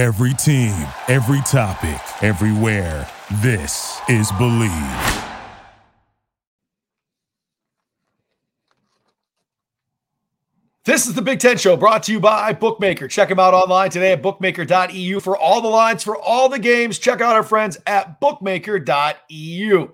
Every team, every topic, everywhere. This is Believe. This is the Big Ten Show brought to you by Bookmaker. Check them out online today at bookmaker.eu for all the lines, for all the games. Check out our friends at bookmaker.eu.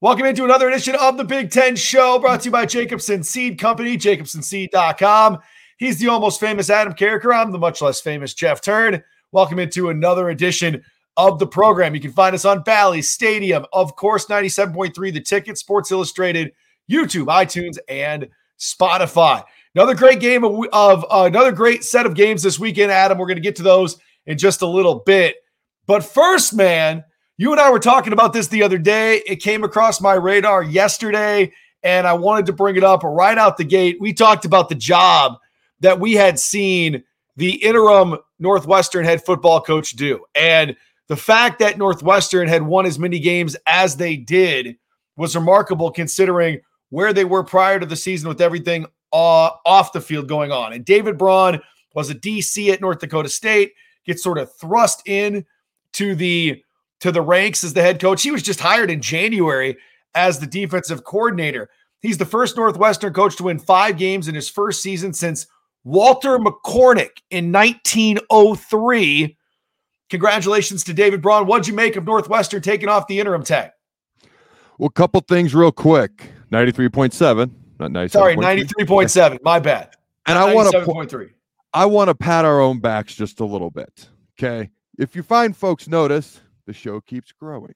Welcome into another edition of the Big Ten Show brought to you by Jacobson Seed Company, jacobsonseed.com. He's the almost famous Adam Carriker. I'm the much less famous Jeff Turn. Welcome into another edition of the program. You can find us on Bally Stadium, of course, 97.3 The Ticket, Sports Illustrated, YouTube, iTunes, and Spotify. Another great game of, of uh, another great set of games this weekend, Adam. We're going to get to those in just a little bit. But first, man, you and I were talking about this the other day. It came across my radar yesterday, and I wanted to bring it up right out the gate. We talked about the job that we had seen the interim Northwestern head football coach do. And the fact that Northwestern had won as many games as they did was remarkable considering where they were prior to the season with everything uh, off the field going on. And David Braun was a DC at North Dakota State, gets sort of thrust in to the to the ranks as the head coach. He was just hired in January as the defensive coordinator. He's the first Northwestern coach to win five games in his first season since Walter McCornack in 1903. Congratulations to David Braun. What'd you make of Northwestern taking off the interim tag? Well, a couple things real quick. 93.7, not 97. Sorry, 93.7. My bad. And I want to I want to pat our own backs just a little bit. Okay. If you find folks notice, the show keeps growing.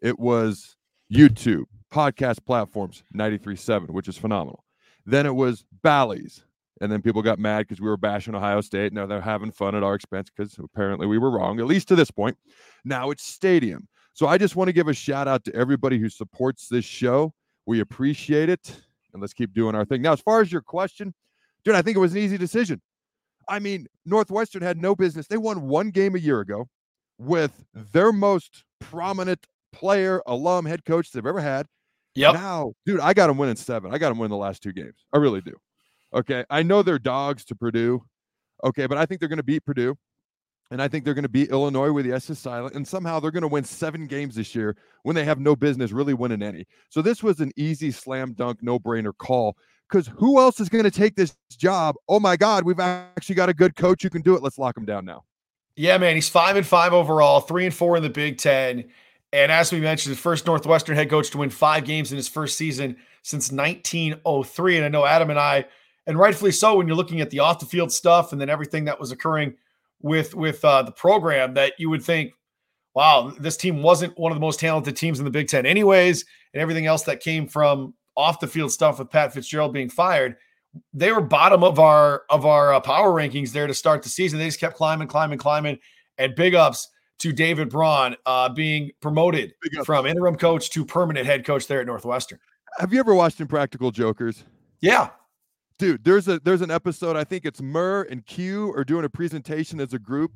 It was YouTube, podcast platforms, 93.7, which is phenomenal. Then it was Bally's, and then people got mad because we were bashing Ohio State. Now they're having fun at our expense because apparently we were wrong, at least to this point. Now it's Stadium. So I just want to give a shout out to everybody who supports this show. We appreciate it. And let's keep doing our thing. Now, as far as your question, dude, I think it was an easy decision. I mean, Northwestern had no business. They won one game a year ago with their most prominent player, alum, head coach they've ever had. Yep. Now, dude, I got them winning seven. I got them winning the last two games. I really do. Okay. I know they're dogs to Purdue. Okay. But I think they're going to beat Purdue. And I think they're going to beat Illinois with the S is silent. And somehow they're going to win seven games this year when they have no business really winning any. So this was an easy slam dunk, no brainer call. Because who else is going to take this job? Oh my God, we've actually got a good coach who can do it. Let's lock him down now. Yeah, man. He's five and five overall, three and four in the Big Ten. And as we mentioned, the first Northwestern head coach to win five games in his first season since 1903. And I know Adam and I and rightfully so when you're looking at the off the field stuff and then everything that was occurring with with uh, the program that you would think wow this team wasn't one of the most talented teams in the big ten anyways and everything else that came from off the field stuff with pat fitzgerald being fired they were bottom of our of our uh, power rankings there to start the season. They just kept climbing climbing climbing and big ups to david braun uh, being promoted from interim coach to permanent head coach there at northwestern. Have you ever watched impractical jokers? Yeah dude there's a there's an episode i think it's murr and q are doing a presentation as a group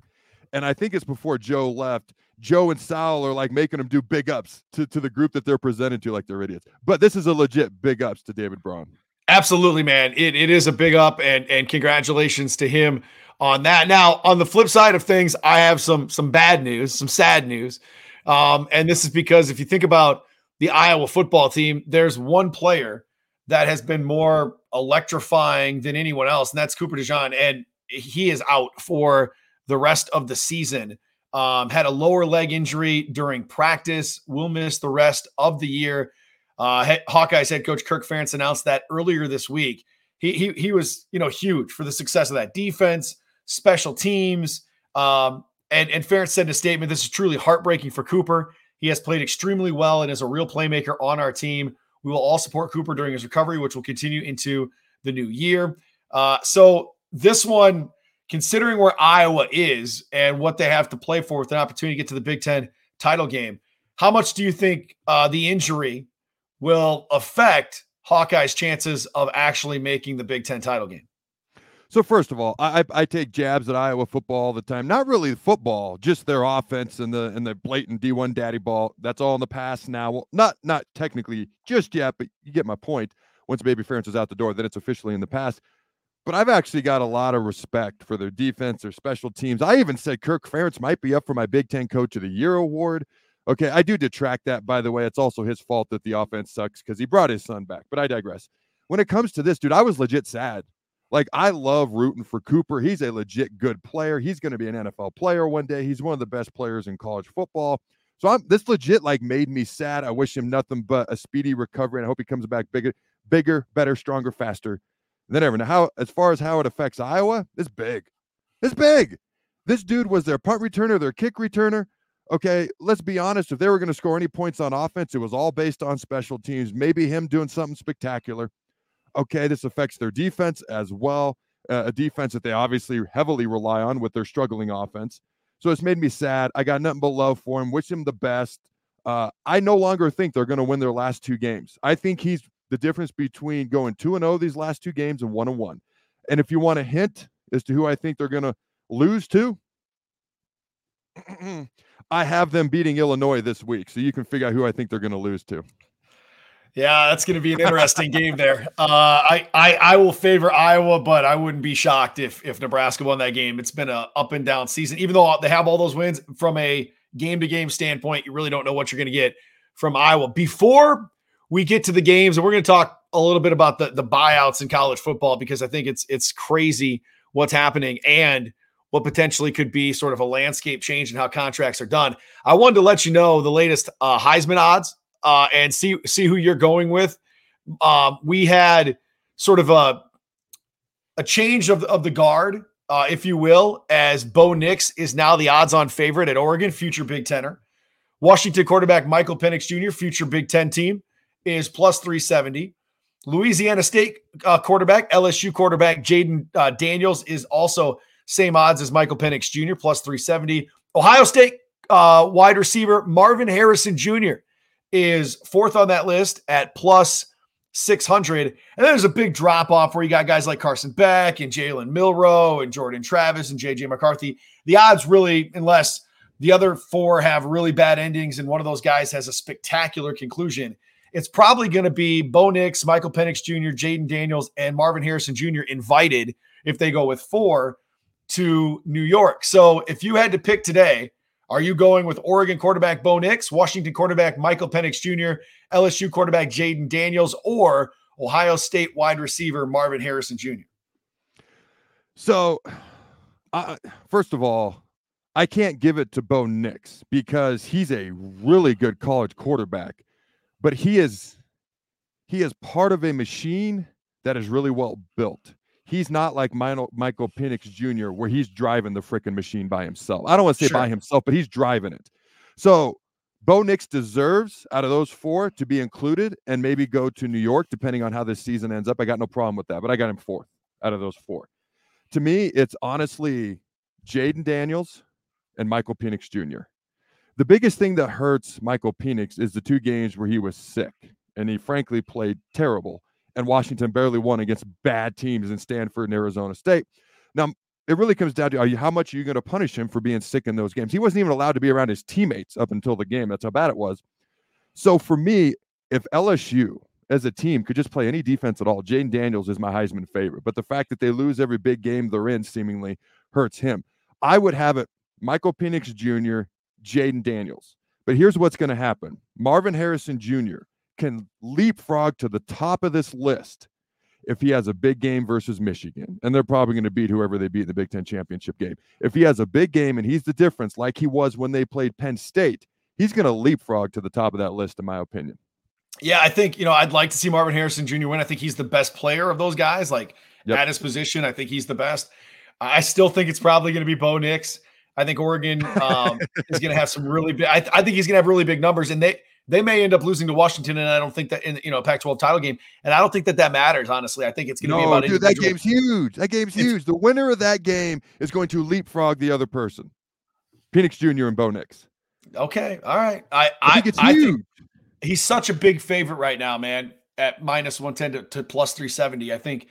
and i think it's before joe left. Joe and sal are like making them do big ups to, to the group that they're presented to like they're idiots. But this is a legit big ups to david braun. Absolutely man. It, it is a big up and and congratulations to him on that. Now on the flip side of things i have some some bad news some sad news. Um, and this is because if you think about the iowa football team there's one player that has been more electrifying than anyone else, and that's Cooper DeJean. And he is out for the rest of the season. Um, had a lower leg injury during practice, will miss the rest of the year. Uh, Hawkeyes head coach Kirk Ferentz announced that earlier this week. He, he, he was, you know, huge for the success of that defense, special teams. Um, and, and Ferentz said in a statement, this is truly heartbreaking for Cooper. He has played extremely well and is a real playmaker on our team. We will all support Cooper during his recovery, which will continue into the new year. Uh, so this one, considering where Iowa is and what they have to play for with an opportunity to get to the Big Ten title game, how much do you think uh, the injury will affect Hawkeye's chances of actually making the Big Ten title game? So first of all, I, I take jabs at Iowa football all the time. Not really football, just their offense and the and the blatant D1 daddy ball. That's all in the past now. Well, not not technically just yet, but you get my point. Once Baby Ferentz is out the door, then it's officially in the past. but I've actually got a lot of respect for their defense, their special teams. I even said Kirk Ferentz might be up for my Big Ten Coach of the Year award. Okay, I do detract that, by the way. It's also his fault that the offense sucks because he brought his son back, but I digress. When it comes to this, dude, I was legit sad. Like, I love rooting for Cooper. He's a legit good player. He's going to be an NFL player one day. He's one of the best players in college football. So I'm this legit like made me sad. I wish him nothing but a speedy recovery, and I hope he comes back bigger, bigger, better, stronger, faster than ever. Now, how as far as how it affects Iowa, it's big. It's big. This dude was their punt returner, their kick returner. Okay, let's be honest. If they were going to score any points on offense, it was all based on special teams. Maybe him doing something spectacular. Okay, this affects their defense as well. Uh, a defense that they obviously heavily rely on with their struggling offense. So it's made me sad. I got nothing but love for him. Wish him the best. Uh, I no longer think they're going to win their last two games. I think he's the difference between going 2 and 0 these last two games and 1 and 1. And if you want a hint as to who I think they're going to lose to, I have them beating Illinois this week. So you can figure out who I think they're going to lose to. Yeah, that's going to be an interesting game there. Uh, I, I I will favor Iowa, but I wouldn't be shocked if if Nebraska won that game. It's been a up and down season. Even though they have all those wins from a game to game standpoint, you really don't know what you're going to get from Iowa. Before we get to the games, and we're going to talk a little bit about the the buyouts in college football because I think it's it's crazy what's happening and what potentially could be sort of a landscape change in how contracts are done. I wanted to let you know the latest uh, Heisman odds uh, and see see who you're going with. Um, we had sort of a a change of, of the guard, uh, if you will, as Bo Nix is now the odds-on favorite at Oregon, future Big Tenor. Washington quarterback Michael Penix Jr., future Big Ten team, is plus 370. Louisiana State uh, quarterback, LSU quarterback Jayden uh, Daniels is also same odds as Michael Penix Jr., plus 370. Ohio State uh, wide receiver Marvin Harrison Jr is fourth on that list at plus 600. And then there's a big drop off where you got guys like Carson Beck and Jalen Milroe and Jordan Travis and JJ McCarthy. The odds really, unless the other four have really bad endings and one of those guys has a spectacular conclusion, it's probably going to be Bo Nix, Michael Penix Jr., Jayden Daniels, and Marvin Harrison Jr. invited if they go with four to New York. So if you had to pick today, are you going with Oregon quarterback Bo Nix, Washington quarterback Michael Penix Jr., LSU quarterback Jayden Daniels, or Ohio State wide receiver Marvin Harrison Jr.? So, uh, first of all, I can't give it to Bo Nix because he's a really good college quarterback, but he is he is part of a machine that is really well built he's not like Michael Penix Jr., where he's driving the freaking machine by himself. I don't want to say sure. by himself, but he's driving it. So Bo Nix deserves out of those four to be included and maybe go to New York, depending on how this season ends up. I got no problem with that, but I got him fourth out of those four. To me, it's honestly Jayden Daniels and Michael Penix Jr. The biggest thing that hurts Michael Penix is the two games where he was sick and he frankly played terrible and Washington barely won against bad teams in Stanford and Arizona State. Now, it really comes down to are you, how much are you going to punish him for being sick in those games? He wasn't even allowed to be around his teammates up until the game. That's how bad it was. So for me, if LSU as a team could just play any defense at all, Jayden Daniels is my Heisman favorite. But the fact that they lose every big game they're in seemingly hurts him. I would have it Michael Penix Jr., Jayden Daniels. But here's what's going to happen Marvin Harrison Jr can leapfrog to the top of this list if he has a big game versus Michigan, and they're probably going to beat whoever they beat in the Big Ten championship game. If he has a big game and he's the difference, like he was when they played Penn State, he's going to leapfrog to the top of that list, in my opinion. Yeah, I think you know I'd like to see Marvin Harrison Jr. win. I think he's the best player of those guys. Like yep. at his position, I think he's the best. I still think it's probably going to be Bo Nix. I think Oregon um, is going to have some really big. I, I think he's going to have really big numbers, and they they may end up losing to Washington, and I don't think that in you know a Pac-12 title game, and I don't think that that matters. Honestly, I think it's going to no, be about dude. That game's huge. That game's it's, huge. The winner of that game is going to leapfrog the other person, Penix Jr. and Bo Nix. Okay, all right. I I, I think it's I huge. Think he's such a big favorite right now, man. At minus one ten to, to plus three seventy, I think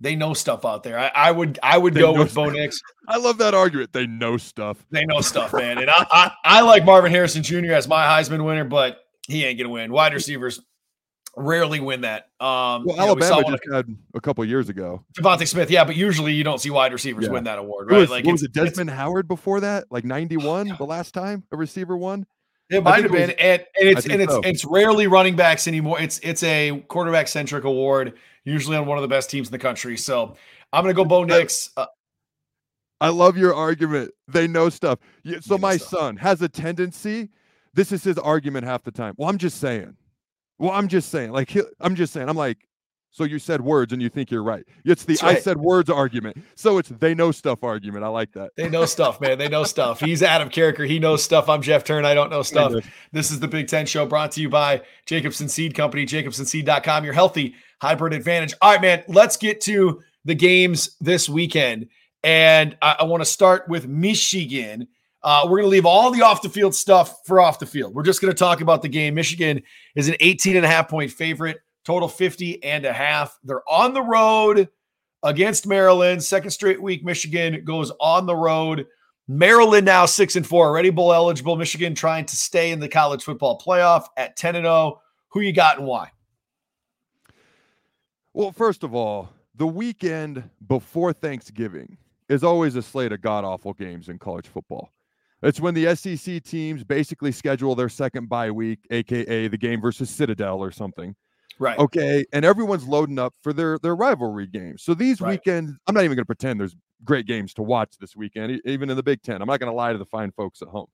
they know stuff out there. I, I would I would they go with Bo Nix. I love that argument. They know stuff. They know stuff, man. And I, I, I like Marvin Harrison Jr. as my Heisman winner, but he ain't gonna win. Wide receivers, rarely win that. Um, well, Alabama just had a couple years ago. DeVonta Smith, yeah, but usually you don't see wide receivers yeah. win that award, right? Was, like, was it Desmond Howard before that? Like '91, the last time a receiver won. It might have been, was, and, and it's and it's so. it's rarely running backs anymore. It's it's a quarterback centric award, usually on one of the best teams in the country. So I'm gonna go Bo Nix. Uh, I love your argument. They know stuff. So my son has a tendency. This is his argument half the time. Well, I'm just saying. Well, I'm just saying. Like I'm just saying. I'm like, so you said words and you think you're right. It's the right. I said words argument. So it's they know stuff argument. I like that. They know stuff, man. They know stuff. He's Adam Carriker. He knows stuff. I'm Jeff Turn. I don't know stuff. This is the Big Ten Show brought to you by Jacobson Seed Company, jacobsonseed.com. Your healthy hybrid advantage. All right, man. Let's get to the games this weekend. And I, I want to start with Michigan. Uh, we're going to leave all the off the field stuff for off the field. We're just going to talk about the game. Michigan is an 18 and a half point favorite total 50 and a half. They're on the road against Maryland. Second straight week, Michigan goes on the road. Maryland now six and four, already bowl eligible. Michigan trying to stay in the college football playoff at 10 and 0. Who you got and why? Well, first of all, the weekend before Thanksgiving is always a slate of god awful games in college football. It's when the SEC teams basically schedule their second bye week, aka the game versus Citadel or something. Right. Okay. And everyone's loading up for their their rivalry games. So these right. weekends, I'm not even going to pretend there's great games to watch this weekend, even in the Big Ten. I'm not going to lie to the fine folks at home.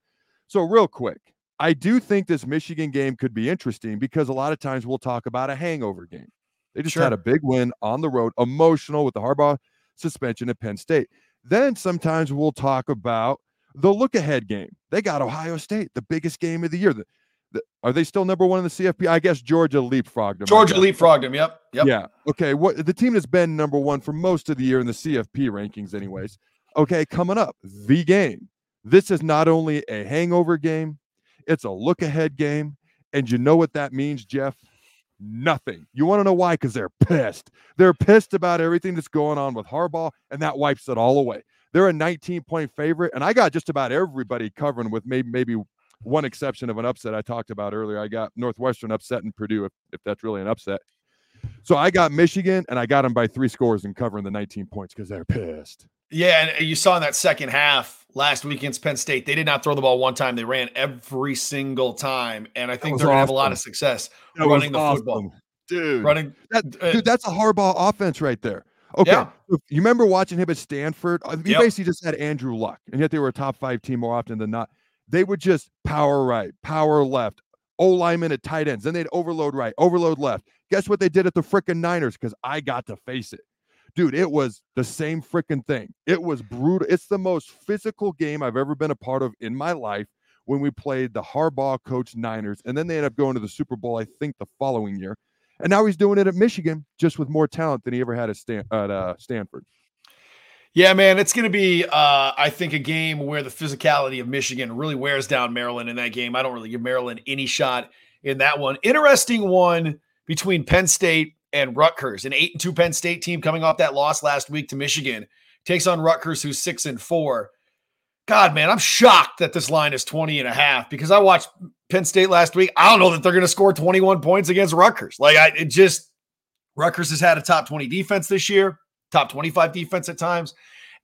So real quick, I do think this Michigan game could be interesting because a lot of times we'll talk about a hangover game. They just sure. had a big win on the road, emotional with the Harbaugh suspension at Penn State. Then sometimes we'll talk about the look ahead game. They got Ohio State, the biggest game of the year. The, are they still number one in the CFP? I guess Georgia leapfrogged them. Georgia leapfrogged them. Yep. Yep. Yeah. Okay. What the team has been number one for most of the year in the CFP rankings, anyways. Okay. Coming up, the game. This is not only a hangover game, it's a look ahead game. And you know what that means, Jeff? Nothing. You want to know why? Because they're pissed. They're pissed about everything that's going on with Harbaugh, and that wipes it all away. They're a 19 point favorite, and I got just about everybody covering with maybe maybe one exception of an upset I talked about earlier. I got Northwestern upset in Purdue, if, if that's really an upset. So I got Michigan and I got them by three scores and covering the 19 points because they're pissed. Yeah, and you saw in that second half last week against Penn State, they did not throw the ball one time. They ran every single time, and I think they're awesome. gonna have a lot of success that running the awesome. football. Dude, running, that, uh, dude, that's a Harbaugh offense right there. Okay, yeah. you remember watching him at Stanford? Uh, he yep. basically just had Andrew Luck, and yet they were a top five team more often than not they would just power right, power left, O lineman at tight ends. Then they'd overload right, overload left. Guess what they did at the freaking Niners? Because I got to face it. Dude, it was the same freaking thing. It was brutal. It's the most physical game I've ever been a part of in my life when we played the Harbaugh coach Niners. And then they ended up going to the Super Bowl, I think, the following year. And now he's doing it at Michigan, just with more talent than he ever had at, Stan- at uh, Stanford. Yeah, man, it's going to be, uh, I think, a game where the physicality of Michigan really wears down Maryland in that game. I don't really give Maryland any shot in that one. Interesting one between Penn State and Rutgers, an eight and two Penn State team coming off that loss last week to Michigan takes on Rutgers, who's six and four. God, man, I'm shocked that this line is 20 and a half because I watched Penn State last week. I don't know that they're going to score 21 points against Rutgers. Like, I it just, Rutgers has had a top 20 defense this year top 25 defense at times.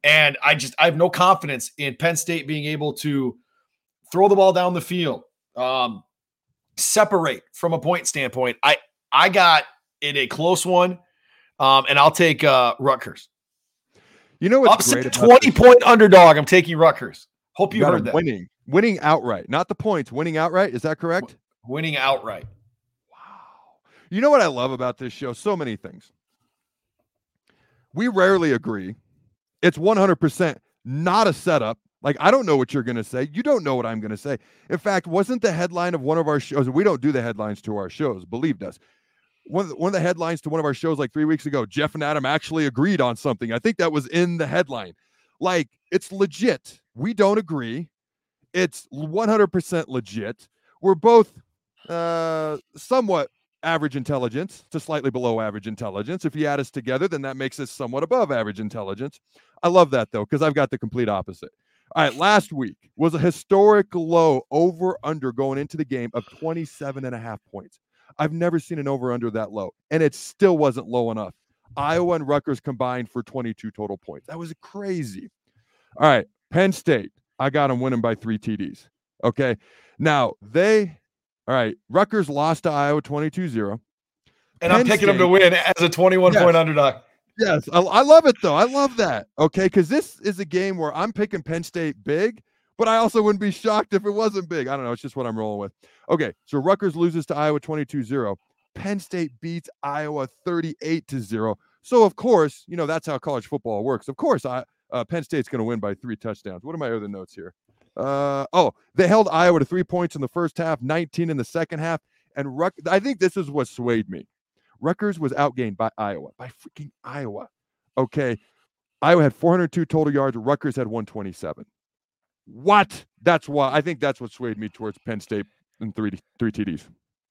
And I just I have no confidence in Penn State being able to throw the ball down the field, um, separate from a point standpoint. I I got it a close one, um, and I'll take uh, Rutgers. You know what's Upset, great? Twenty point underdog. I'm taking Rutgers. Hope you, you heard that. Winning, winning outright, not the points. Winning outright. Is that correct? Winning outright. Wow. You know what I love about this show? So many things we rarely agree. It's 100% not a setup. Like, I don't know what you're going to say. You don't know what I'm going to say. In fact, wasn't the headline of one of our shows, we don't do the headlines to our shows, believed us. One of, the, one of the headlines to one of our shows like three weeks ago, Jeff and Adam actually agreed on something. I think that was in the headline. Like, it's legit. We don't agree. It's 100% legit. We're both uh, somewhat average intelligence to slightly below average intelligence. If you add us together, then that makes us somewhat above average intelligence. I love that though, because I've got the complete opposite. All right, last week was a historic low over under going into the game of 27 and a half points. I've never seen an over under that low, and it still wasn't low enough. Iowa and Rutgers combined for 22 total points. That was crazy. All right, Penn State. I got them winning by three TDs. Okay. Now they, all right, Rutgers lost to Iowa 22 0. And Penn I'm picking State, them to win as a 21 yes, point underdog. Yes. I, I love it though. I love that. Okay. Because this is a game where I'm picking Penn State big, but I also wouldn't be shocked if it wasn't big. I don't know. It's just what I'm rolling with. Okay. So Rutgers loses to Iowa 22 0. Penn State beats Iowa 38 to 0. So, of course, you know, that's how college football works. Of course, I, uh, Penn State's going to win by three touchdowns. What are my other notes here? Uh, oh, they held Iowa to three points in the first half, 19 in the second half. And Ruck, I think this is what swayed me. Rutgers was outgained by Iowa, by freaking Iowa. Okay. Iowa had 402 total yards. Rutgers had 127. What? That's why I think that's what swayed me towards Penn State and three three TDs.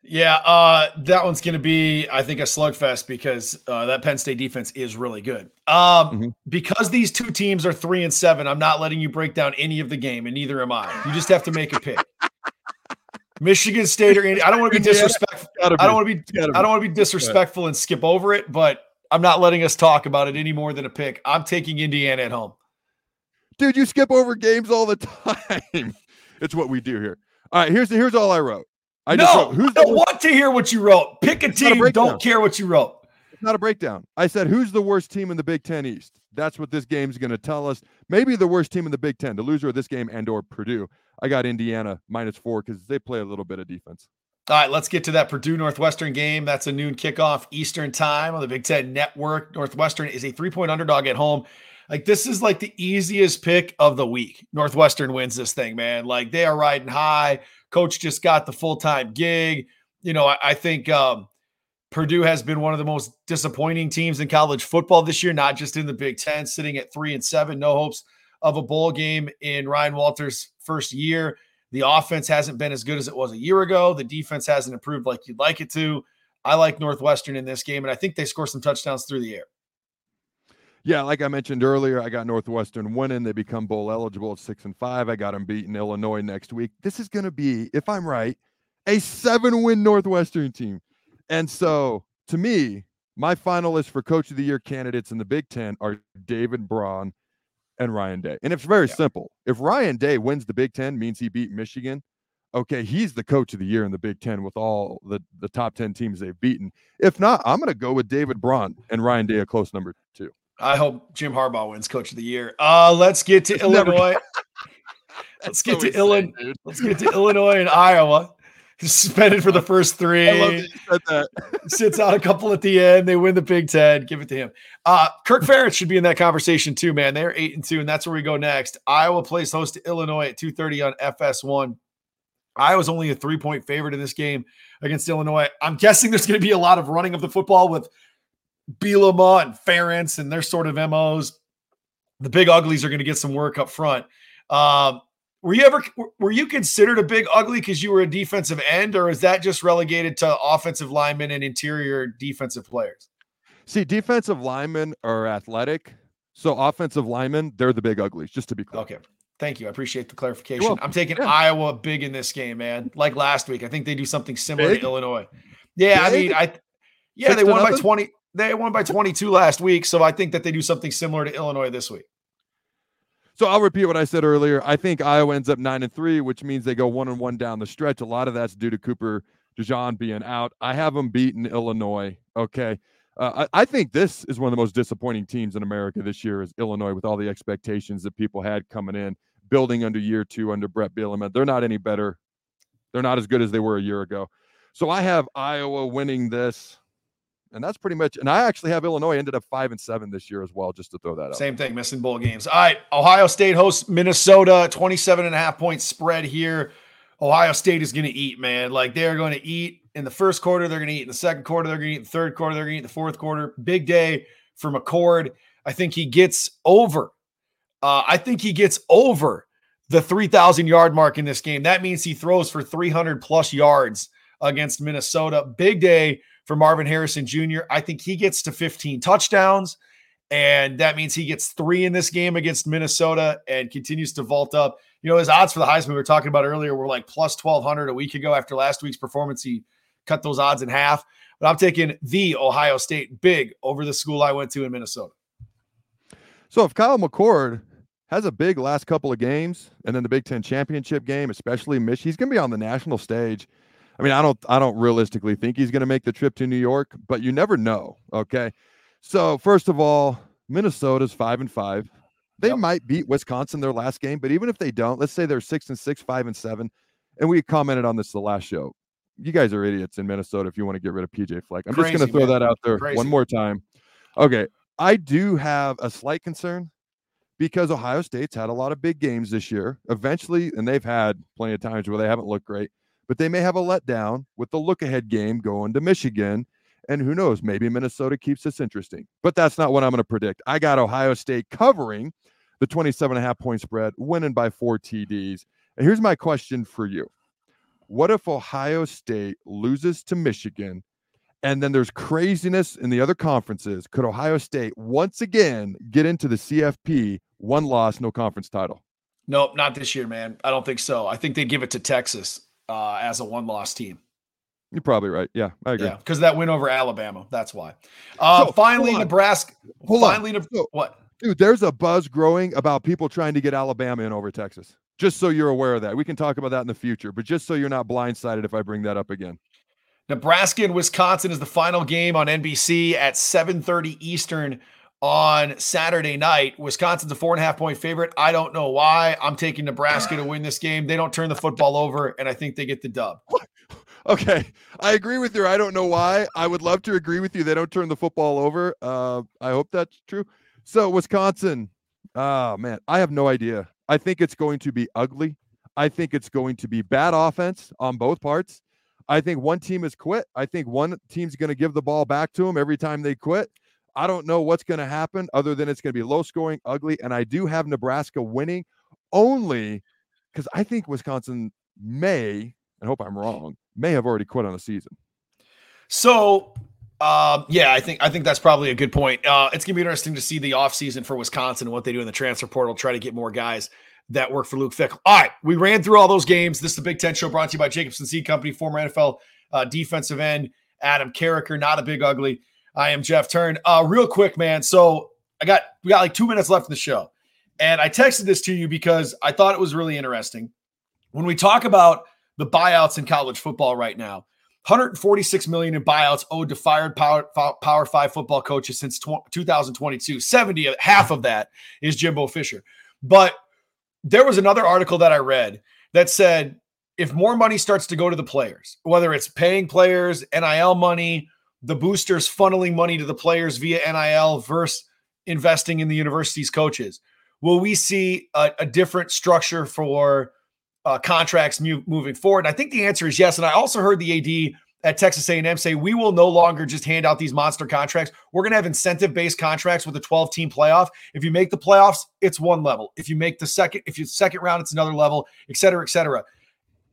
Yeah, uh, that one's going to be, I think, a slugfest because uh, that Penn State defense is really good. Um, mm-hmm. Because these two teams are three and seven, I'm not letting you break down any of the game, and neither am I. You just have to make a pick. Michigan State or I don't want to be disrespectful. I don't want to be. I don't want to be disrespectful and skip over it, but I'm not letting us talk about it any more than a pick. I'm taking Indiana at home. Dude, you skip over games all the time. it's what we do here. All right, here's here's all I wrote. I no, wrote, who's I don't want to hear what you wrote. Pick a team. A don't care what you wrote. It's not a breakdown. I said, who's the worst team in the Big Ten East? That's what this game's going to tell us. Maybe the worst team in the Big Ten, the loser of this game, and or Purdue. I got Indiana minus four because they play a little bit of defense. All right, let's get to that Purdue Northwestern game. That's a noon kickoff Eastern time on the Big Ten Network. Northwestern is a three point underdog at home. Like, this is like the easiest pick of the week. Northwestern wins this thing, man. Like, they are riding high. Coach just got the full time gig. You know, I, I think um, Purdue has been one of the most disappointing teams in college football this year, not just in the Big Ten, sitting at three and seven, no hopes of a bowl game in Ryan Walters' first year. The offense hasn't been as good as it was a year ago. The defense hasn't improved like you'd like it to. I like Northwestern in this game, and I think they score some touchdowns through the air. Yeah, like I mentioned earlier, I got Northwestern winning. They become bowl eligible at six and five. I got them beating Illinois next week. This is going to be, if I'm right, a seven win Northwestern team. And so to me, my finalists for coach of the year candidates in the Big Ten are David Braun and Ryan Day. And it's very yeah. simple. If Ryan Day wins the Big Ten, means he beat Michigan. Okay, he's the coach of the year in the Big Ten with all the, the top 10 teams they've beaten. If not, I'm going to go with David Braun and Ryan Day, a close number two. I hope Jim Harbaugh wins Coach of the Year. Uh, let's get to it's Illinois. let's get to Illinois. Let's get to Illinois and Iowa. Suspended for the first three. I love that you said that. Sits out a couple at the end. They win the Big Ten. Give it to him. Uh, Kirk Ferentz should be in that conversation too, man. They're eight and two, and that's where we go next. Iowa plays host to Illinois at two thirty on FS1. Iowa's only a three point favorite in this game against Illinois. I'm guessing there's going to be a lot of running of the football with Bielema and Ferentz and their sort of MOs. The big uglies are going to get some work up front. Um, were you ever were you considered a big ugly because you were a defensive end, or is that just relegated to offensive linemen and interior defensive players? See, defensive linemen are athletic, so offensive linemen they're the big uglies. Just to be clear. Okay, thank you. I appreciate the clarification. I'm taking yeah. Iowa big in this game, man. Like last week, I think they do something similar big? to Illinois. Yeah, big? I mean, I yeah, Six they won by twenty. They won by 22 last week, so I think that they do something similar to Illinois this week. So I'll repeat what I said earlier. I think Iowa ends up nine and three, which means they go one and one down the stretch. A lot of that's due to Cooper DeJean being out. I have them beating Illinois. Okay. Uh, I, I, think this is one of the most disappointing teams in America this year is Illinois with all the expectations that people had coming in, building under year two under Bret Bielema. They're not any better. They're not as good as they were a year ago. So I have Iowa winning this and that's pretty much. And I actually have Illinois ended up five and seven this year as well, just to throw that out. Same thing, missing bowl games. All right, Ohio State hosts Minnesota, 27 and a half point spread here. Ohio State is going to eat, man. Like they're going to eat in the first quarter, they're going to eat in the second quarter, they're going to eat in the third quarter, they're going to eat in the fourth quarter. Big day for McCord. I think he gets over. Uh, I think he gets over the 3,000 yard mark in this game. That means he throws for 300 plus yards against Minnesota. Big day for Marvin Harrison Jr. I think he gets to 15 touchdowns, and that means he gets three in this game against Minnesota and continues to vault up. You know, his odds for the Heisman we were talking about earlier were like plus 1,200 a week ago after last week's performance. He cut those odds in half. But I'm taking the Ohio State big over the school I went to in Minnesota. So if Kyle McCord has a big last couple of games and then the Big Ten championship game, especially Michigan, he's going to be on the national stage. I mean, I don't, I don't realistically think he's going to make the trip to New York, but you never know. Okay, so first of all, Minnesota's five and five. They yep. might beat Wisconsin their last game, but even if they don't, let's say they're six and six, five and seven, and we commented on this the last show. You guys are idiots in Minnesota if you want to get rid of PJ Fleck. I'm Crazy, just going to throw man. that out there Crazy. one more time. Okay, I do have a slight concern because Ohio State's had a lot of big games this year. Eventually, and they've had plenty of times where they haven't looked great, but they may have a letdown with the look ahead game going to Michigan. And who knows, maybe Minnesota keeps this interesting. But that's not what I'm going to predict. I got Ohio State covering the 27 and a half point spread, winning by four TDs. And here's my question for you What if Ohio State loses to Michigan and then there's craziness in the other conferences. Could Ohio State once again get into the CFP? One loss, no conference title. Nope, not this year, man. I don't think so. I think they give it to Texas uh, as a one loss team. You're probably right. Yeah, I agree. Yeah, because that win over Alabama. That's why. Uh, so, finally, Nebraska. Hold finally, on. Ne- what? Dude, there's a buzz growing about people trying to get Alabama in over Texas. Just so you're aware of that. We can talk about that in the future, but just so you're not blindsided if I bring that up again. Nebraska and Wisconsin is the final game on NBC at 7:30 Eastern on Saturday night. Wisconsin's a four and a half point favorite. I don't know why. I'm taking Nebraska to win this game. They don't turn the football over, and I think they get the dub. Okay, I agree with you. I don't know why. I would love to agree with you. They don't turn the football over. Uh, I hope that's true. So Wisconsin, oh man, I have no idea. I think it's going to be ugly. I think it's going to be bad offense on both parts. I think one team has quit. I think one team's going to give the ball back to them every time they quit. I don't know what's going to happen other than it's going to be low scoring, ugly. And I do have Nebraska winning only because I think Wisconsin may, I hope I'm wrong, may have already quit on the season. So, um, yeah, I think I think that's probably a good point. Uh, it's gonna be interesting to see the offseason for Wisconsin and what they do in the transfer portal, try to get more guys that work for Luke Fickell. All right, we ran through all those games. This is the Big Ten Show brought to you by Jacobson Seed Company, former NFL uh, defensive end Adam Carriker, not a big ugly. I am Jeff Turn. Uh, real quick, man. So I got we got like two minutes left in the show, and I texted this to you because I thought it was really interesting. When we talk about the buyouts in college football right now, 146 million in buyouts owed to fired power, power five football coaches since 2022. 70 half of that is Jimbo Fisher. But there was another article that I read that said if more money starts to go to the players, whether it's paying players, NIL money, the boosters funneling money to the players via NIL versus investing in the university's coaches, will we see a, a different structure for uh, contracts mu- moving forward? And I think the answer is yes. And I also heard the AD at Texas A&M say we will no longer just hand out these monster contracts. We're going to have incentive-based contracts with a 12-team playoff. If you make the playoffs, it's one level. If you make the second, if you second round, it's another level, et cetera, et cetera.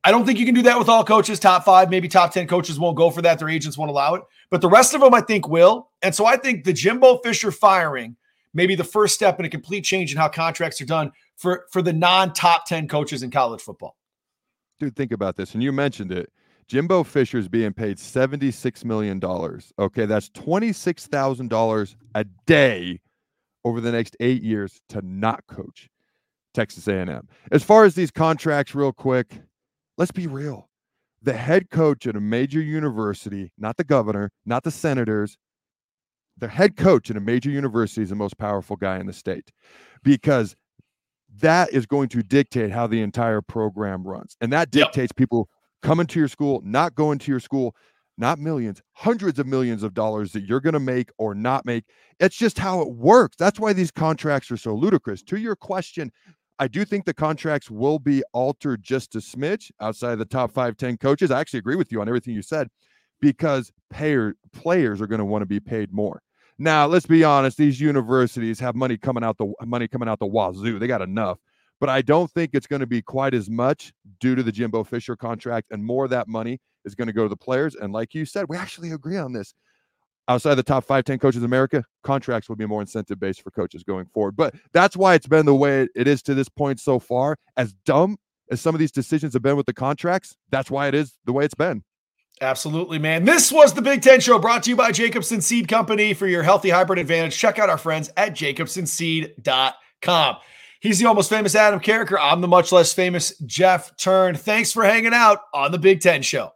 I don't think you can do that with all coaches. Top five, maybe top 10 coaches won't go for that. Their agents won't allow it. But the rest of them, I think, will. And so I think the Jimbo Fisher firing may be the first step in a complete change in how contracts are done for, for the non-top 10 coaches in college football. Dude, think about this. And you mentioned it Jimbo Fisher is being paid $76 million. Okay, that's $26,000 a day over the next eight years to not coach Texas A&M. As far as these contracts, real quick, let's be real. The head coach at a major university, not the governor, not the senators, the head coach at a major university is the most powerful guy in the state because that is going to dictate how the entire program runs. And that dictates yep. people coming to your school, not going to your school, not millions, hundreds of millions of dollars that you're going to make or not make. It's just how it works. That's why these contracts are so ludicrous. To your question, I do think the contracts will be altered just a smidge outside of the top five, 10 coaches. I actually agree with you on everything you said because payer, players are going to want to be paid more. Now, let's be honest, these universities have money coming out the money coming out the wazoo. They got enough but I don't think it's going to be quite as much due to the Jimbo Fisher contract, and more of that money is going to go to the players. And like you said, we actually agree on this outside the top five, 10 coaches in America, contracts will be more incentive based for coaches going forward. But that's why it's been the way it is to this point so far. As dumb as some of these decisions have been with the contracts, that's why it is the way it's been. Absolutely, man. This was the Big Ten Show brought to you by Jacobson Seed Company for your healthy hybrid advantage. Check out our friends at jacobsonseed.com. He's the almost famous Adam Carriker. I'm the much less famous Jeff Turn. Thanks for hanging out on the Big Ten Show.